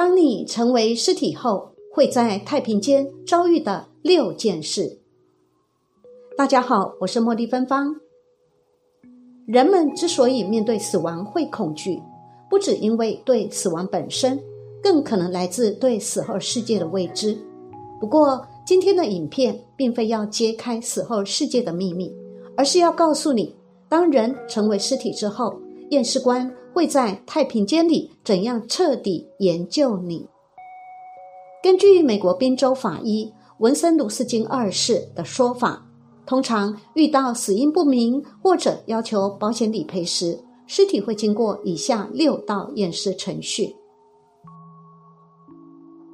当你成为尸体后，会在太平间遭遇的六件事。大家好，我是茉莉芬芳。人们之所以面对死亡会恐惧，不只因为对死亡本身，更可能来自对死后世界的未知。不过，今天的影片并非要揭开死后世界的秘密，而是要告诉你，当人成为尸体之后，验尸官会在太平间里怎样彻底研究你。根据美国宾州法医文森卢斯金二世的说法，通常遇到死因不明或者要求保险理赔时，尸体会经过以下六道验尸程序：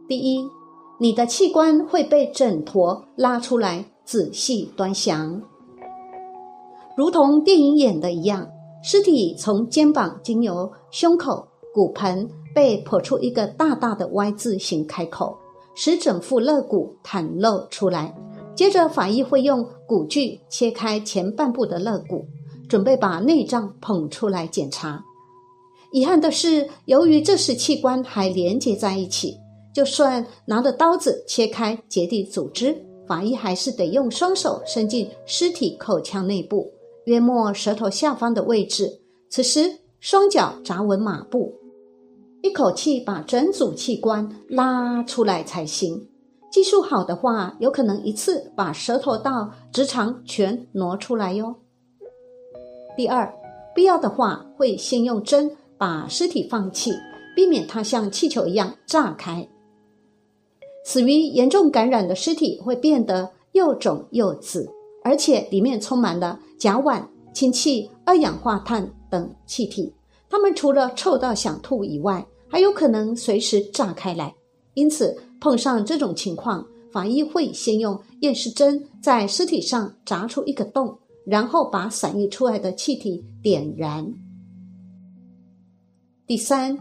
第一，你的器官会被整坨拉出来，仔细端详，如同电影演的一样。尸体从肩膀经由胸口、骨盆被剖出一个大大的 Y 字形开口，使整副肋骨袒露出来。接着，法医会用骨锯切开前半部的肋骨，准备把内脏捧出来检查。遗憾的是，由于这时器官还连接在一起，就算拿着刀子切开结缔组织，法医还是得用双手伸进尸体口腔内部。约莫舌头下方的位置，此时双脚扎稳马步，一口气把整组器官拉出来才行。技术好的话，有可能一次把舌头到直肠全挪出来哟。第二，必要的话会先用针把尸体放气，避免它像气球一样炸开。死于严重感染的尸体会变得又肿又紫。而且里面充满了甲烷、氢气、二氧化碳等气体，它们除了臭到想吐以外，还有可能随时炸开来。因此，碰上这种情况，法医会先用验尸针在尸体上扎出一个洞，然后把散溢出来的气体点燃。第三，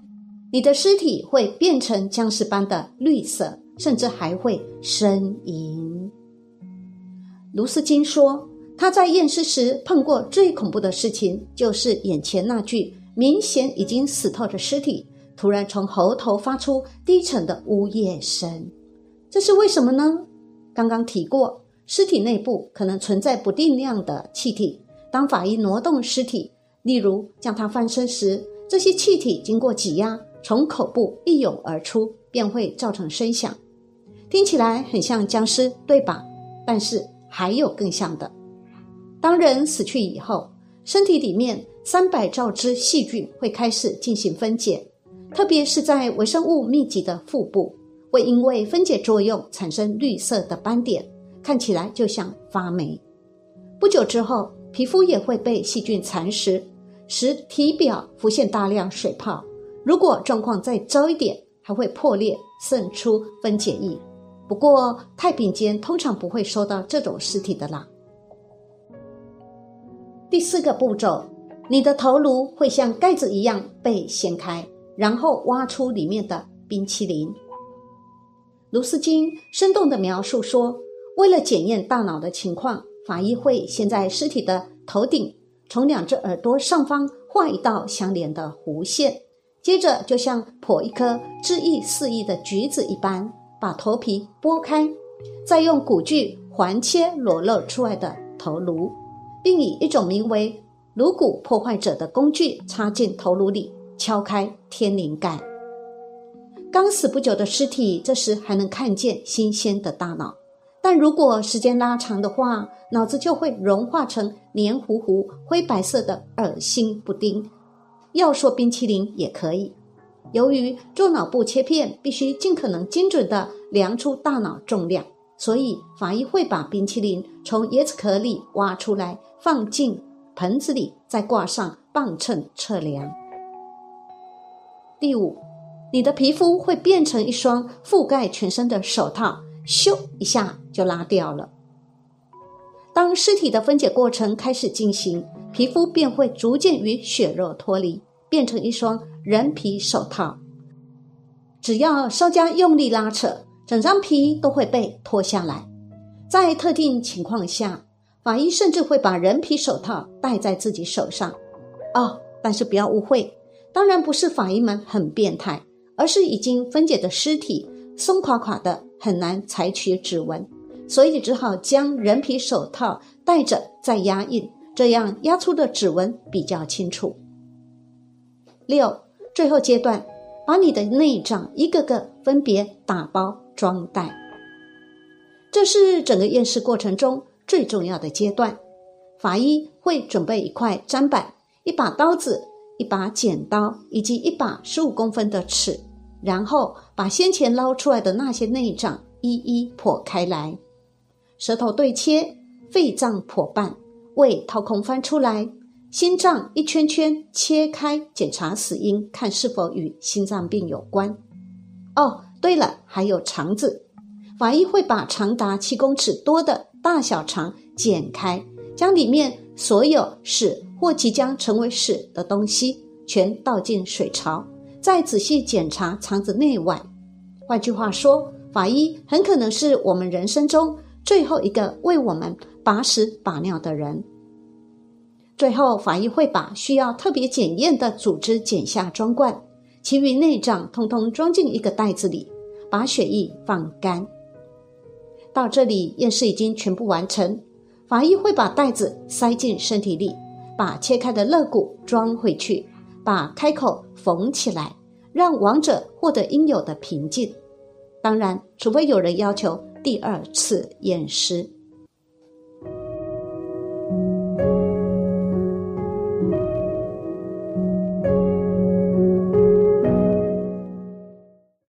你的尸体会变成僵尸般的绿色，甚至还会呻吟。卢斯金说：“他在验尸时碰过最恐怖的事情，就是眼前那具明显已经死透的尸体突然从喉头发出低沉的呜咽声。这是为什么呢？刚刚提过，尸体内部可能存在不定量的气体。当法医挪动尸体，例如将它翻身时，这些气体经过挤压，从口部一涌而出，便会造成声响。听起来很像僵尸，对吧？但是。”还有更像的，当人死去以后，身体里面三百兆只细菌会开始进行分解，特别是在微生物密集的腹部，会因为分解作用产生绿色的斑点，看起来就像发霉。不久之后，皮肤也会被细菌蚕食，使体表浮现大量水泡。如果状况再糟一点，还会破裂，渗出分解液。不过，太平间通常不会收到这种尸体的啦。第四个步骤，你的头颅会像盖子一样被掀开，然后挖出里面的冰淇淋。卢斯金生动的描述说，为了检验大脑的情况，法医会先在尸体的头顶，从两只耳朵上方画一道相连的弧线，接着就像剖一颗汁液四溢的橘子一般。把头皮剥开，再用骨锯环切裸露出来的头颅，并以一种名为“颅骨破坏者”的工具插进头颅里，敲开天灵盖。刚死不久的尸体这时还能看见新鲜的大脑，但如果时间拉长的话，脑子就会融化成黏糊糊、灰白色的恶心布丁。要说冰淇淋也可以。由于做脑部切片必须尽可能精准地量出大脑重量，所以法医会把冰淇淋从椰子壳里挖出来，放进盆子里，再挂上磅秤测量。第五，你的皮肤会变成一双覆盖全身的手套，咻一下就拉掉了。当尸体的分解过程开始进行，皮肤便会逐渐与血肉脱离。变成一双人皮手套，只要稍加用力拉扯，整张皮都会被脱下来。在特定情况下，法医甚至会把人皮手套戴在自己手上。哦，但是不要误会，当然不是法医们很变态，而是已经分解的尸体松垮垮的，很难采取指纹，所以只好将人皮手套戴着再压印，这样压出的指纹比较清楚。六，最后阶段，把你的内脏一个个分别打包装袋，这是整个验尸过程中最重要的阶段。法医会准备一块砧板、一把刀子、一把剪刀以及一把十五公分的尺，然后把先前捞出来的那些内脏一一剖开来，舌头对切，肺脏剖半，胃掏空翻出来，心脏一圈圈切开，检查死因，看是否与心脏病有关。哦，对了，还有肠子，法医会把长达七公尺多的大小肠剪开。将里面所有屎或即将成为屎的东西全倒进水槽，再仔细检查肠子内外。换句话说，法医很可能是我们人生中最后一个为我们把屎把尿的人。最后，法医会把需要特别检验的组织剪下装罐，其余内脏通通装进一个袋子里，把血液放干。到这里，验尸已经全部完成。法医会把袋子塞进身体里，把切开的肋骨装回去，把开口缝起来，让亡者获得应有的平静。当然，除非有人要求第二次验尸。